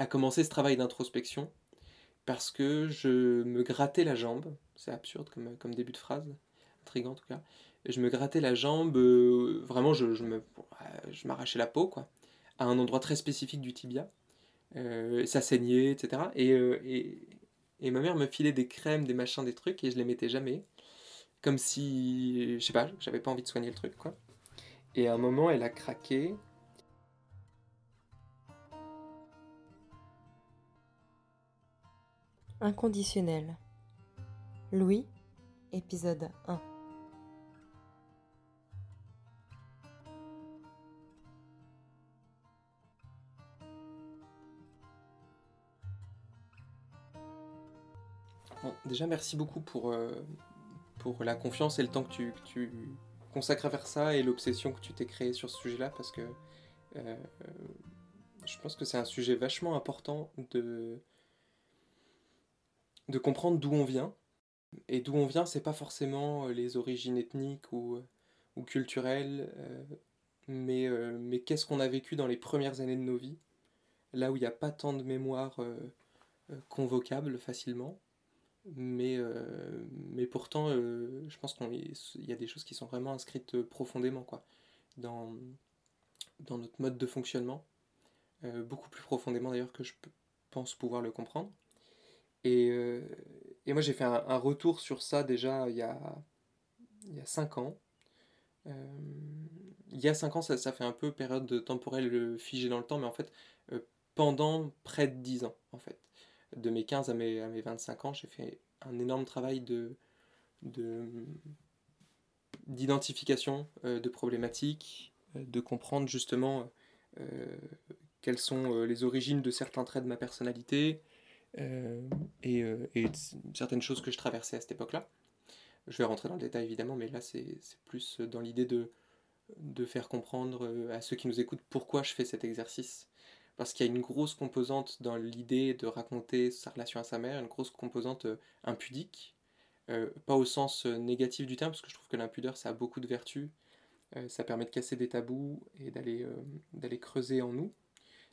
à commencer ce travail d'introspection parce que je me grattais la jambe. C'est absurde comme, comme début de phrase, intriguant en tout cas. Je me grattais la jambe, euh, vraiment, je, je m'arrachais la peau, quoi, à un endroit très spécifique du tibia. Euh, ça saignait, etc. Et, euh, et, et, ma mère me filait des crèmes, des machins, des trucs, et je les mettais jamais. Comme si, je sais pas, j'avais pas envie de soigner le truc, quoi. Et à un moment, elle a craqué. Inconditionnel. Louis, épisode 1. Bon, déjà, merci beaucoup pour, euh, pour la confiance et le temps que tu, consacres à faire ça et l'obsession que tu t'es créée sur ce sujet-là parce que euh, je pense que c'est un sujet vachement important de, de comprendre d'où on vient. Et d'où on vient, c'est pas forcément les origines ethniques ou, ou culturelles, euh, mais, euh, mais qu'est-ce qu'on a vécu dans les premières années de nos vies, là où il n'y a pas tant de mémoire euh, convocable facilement. Mais, euh, mais pourtant, euh, je pense qu'il y a des choses qui sont vraiment inscrites profondément quoi, dans, notre mode de fonctionnement, euh, beaucoup plus profondément d'ailleurs que je pense pouvoir le comprendre. Et, euh, et moi j'ai fait un, retour sur ça déjà il y a, il y a 5 ans. Euh, il y a 5 ans, ça, ça, fait un peu période temporelle figée dans le temps, mais en fait, pendant près de 10 ans, en fait de mes 15 à mes, à mes 25 ans, j'ai fait un énorme travail de, de d'identification euh, de problématiques, euh, de comprendre justement euh, quelles sont euh, les origines de certains traits de ma personnalité euh, et, euh, certaines choses que je traversais à cette époque-là. Je vais rentrer dans le détail évidemment, mais là c'est plus dans l'idée de, de faire comprendre à ceux qui nous écoutent pourquoi je fais cet exercice parce qu'il y a une grosse composante dans l'idée de raconter sa relation à sa mère, une grosse composante euh, impudique, euh, pas au sens euh, négatif du terme, parce que je trouve que l'impudeur, ça a beaucoup de vertus, euh, ça permet de casser des tabous et euh, d'aller creuser en nous,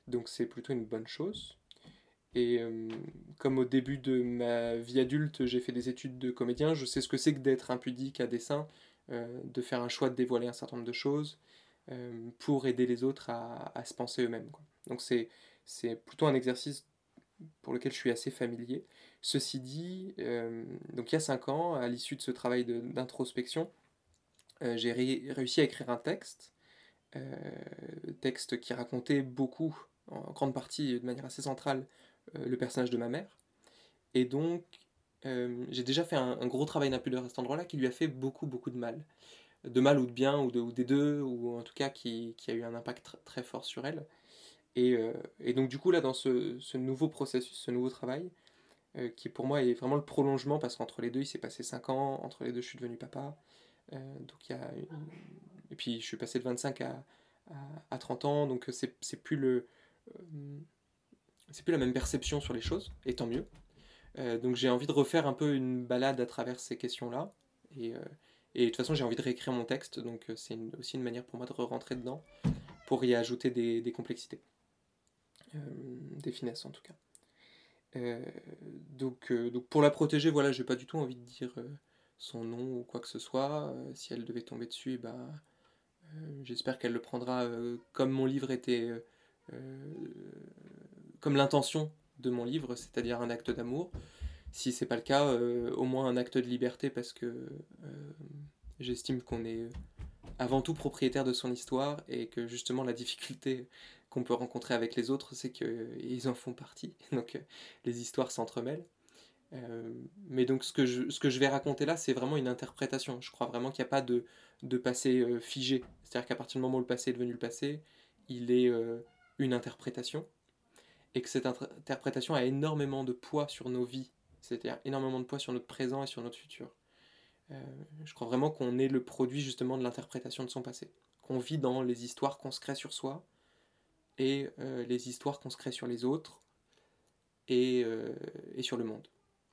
donc c'est plutôt une bonne chose. Et euh, comme au début de ma vie adulte, j'ai fait des études de comédien, je sais ce que c'est que d'être impudique à dessein, de faire un choix de dévoiler un certain nombre de choses, pour aider les autres à, se penser eux-mêmes. Donc c'est, c'est plutôt un exercice pour lequel je suis assez familier. Ceci dit, euh, donc il y a 5 ans, à l'issue de ce travail d'introspection, euh, j'ai ré- réussi à écrire un texte, euh, texte qui racontait beaucoup, en grande partie, de manière assez centrale, euh, le personnage de ma mère. Et donc, euh, j'ai déjà fait un, gros travail d'impudeur à cet endroit-là qui lui a fait beaucoup, beaucoup de mal. De mal ou de bien, ou, de, ou des deux, ou en tout cas qui, a eu un impact tr- très fort sur elle. Et, euh, et, donc du coup là dans ce, nouveau processus, ce nouveau travail, qui pour moi est vraiment le prolongement, parce qu'entre les deux il s'est passé 5 ans, entre les deux je suis devenu papa, euh, donc y a et puis je suis passé de 25 à, à, à 30 ans, donc c'est plus le... Euh, c'est plus la même perception sur les choses, et tant mieux. Euh, donc j'ai envie de refaire un peu une balade à travers ces questions-là, et, euh, de toute façon j'ai envie de réécrire mon texte, donc c'est aussi une manière pour moi de re-rentrer dedans, pour y ajouter des, complexités. Des finesses en tout cas. Donc, donc pour la protéger, voilà, j'ai pas du tout envie de dire son nom ou quoi que ce soit. si elle devait tomber dessus, bah, j'espère qu'elle le prendra comme mon livre était, comme l'intention de mon livre, c'est-à-dire un acte d'amour. Si c'est pas le cas, au moins un acte de liberté parce que j'estime qu'on est avant tout propriétaire de son histoire et que justement la difficulté qu'on peut rencontrer avec les autres, c'est qu'ils en font partie. Donc euh, les histoires s'entremêlent. Euh, mais donc ce que, je, vais raconter là, c'est vraiment une interprétation. Je crois vraiment qu'il n'y a pas de, passé euh, figé. C'est-à-dire qu'à partir du moment où le passé est devenu le passé, il est euh, une interprétation. Et que cette inter interprétation a énormément de poids sur nos vies. C'est-à-dire énormément de poids sur notre présent et sur notre futur. Euh, je crois vraiment qu'on est le produit justement de l'interprétation de son passé. Qu'on vit dans les histoires qu'on se crée sur soi et euh, les histoires qu'on se crée sur les autres et, euh, et sur le monde.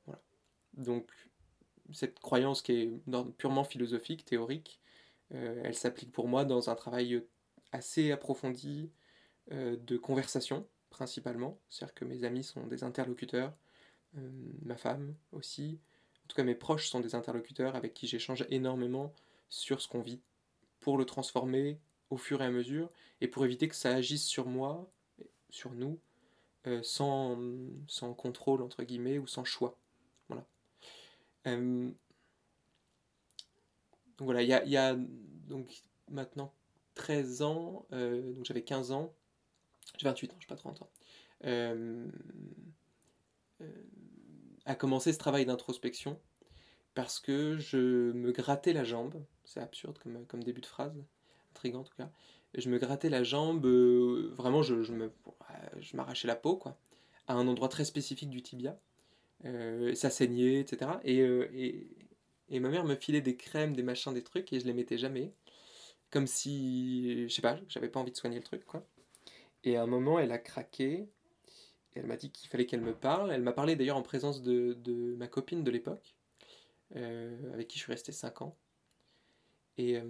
Voilà. Donc cette croyance qui est purement philosophique, théorique, elle s'applique pour moi dans un travail assez approfondi de conversation principalement, c'est-à-dire que mes amis sont des interlocuteurs, ma femme aussi, en tout cas mes proches sont des interlocuteurs avec qui j'échange énormément sur ce qu'on vit, pour le transformer au fur et à mesure, et pour éviter que ça agisse sur moi, sur nous, sans, sans contrôle, entre guillemets, ou sans choix. Voilà. donc voilà, il y a, donc maintenant 13 ans, euh, donc j'avais 15 ans, j'ai 28 ans, je pas 30 ans, euh, euh, a commencé ce travail d'introspection parce que je me grattais la jambe, c'est absurde comme, comme début de phrase, intriguant en tout cas, je me grattais la jambe, vraiment je, me, je m'arrachais la peau quoi, à un endroit très spécifique du tibia, ça saignait, etc. Et, et, et ma mère me filait des crèmes, des machins, des trucs, et je les mettais jamais comme si, je sais pas, j'avais pas envie de soigner le truc, quoi. Et à un moment, elle a craqué, elle m'a dit qu'il fallait qu'elle me parle. Elle m'a parlé d'ailleurs en présence de, ma copine de l'époque, euh, avec qui je suis resté 5 ans. Et euh,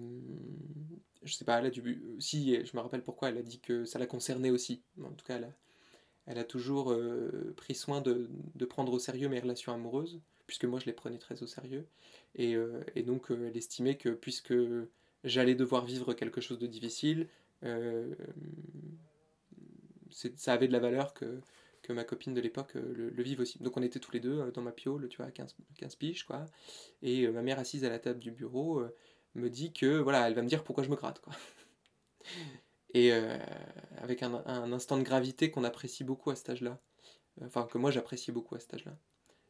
je sais pas, elle a dû. Si, je me rappelle pourquoi, elle a dit que ça la concernait aussi. En tout cas, elle a, toujours euh, pris soin de, prendre au sérieux mes relations amoureuses, puisque moi je les prenais très au sérieux. Et, et donc, elle estimait que puisque j'allais devoir vivre quelque chose de difficile, euh, ça avait de la valeur que, que ma copine de l'époque euh, le, vive aussi. Donc on était tous les deux euh, dans ma piole, tu vois, à 15, 15 piges, quoi. Et ma mère assise à la table du bureau me dit que, voilà, elle va me dire pourquoi je me gratte, quoi. Et avec un, un, instant de gravité qu'on apprécie beaucoup à cet âge-là. Enfin, que moi j'apprécie beaucoup à cet âge-là.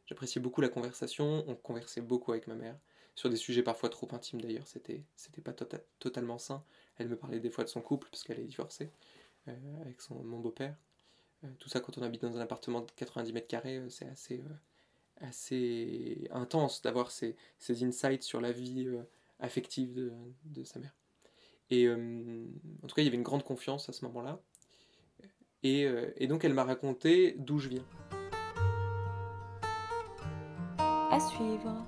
J'appréciais beaucoup la conversation, on conversait beaucoup avec ma mère sur des sujets parfois trop intimes d'ailleurs, c'était, c'était pas tota-, totalement sain. Elle me parlait des fois de son couple, parce qu'elle est divorcée, euh, avec son, mon beau-père. Euh, tout ça, quand on habite dans un appartement de 90 mètres carrés, euh, c'est assez, assez intense d'avoir ces, ces, insights sur la vie affective de, de, sa mère. Et en tout cas, il y avait une grande confiance à ce moment-là. Et, et donc, elle m'a raconté d'où je viens. À suivre.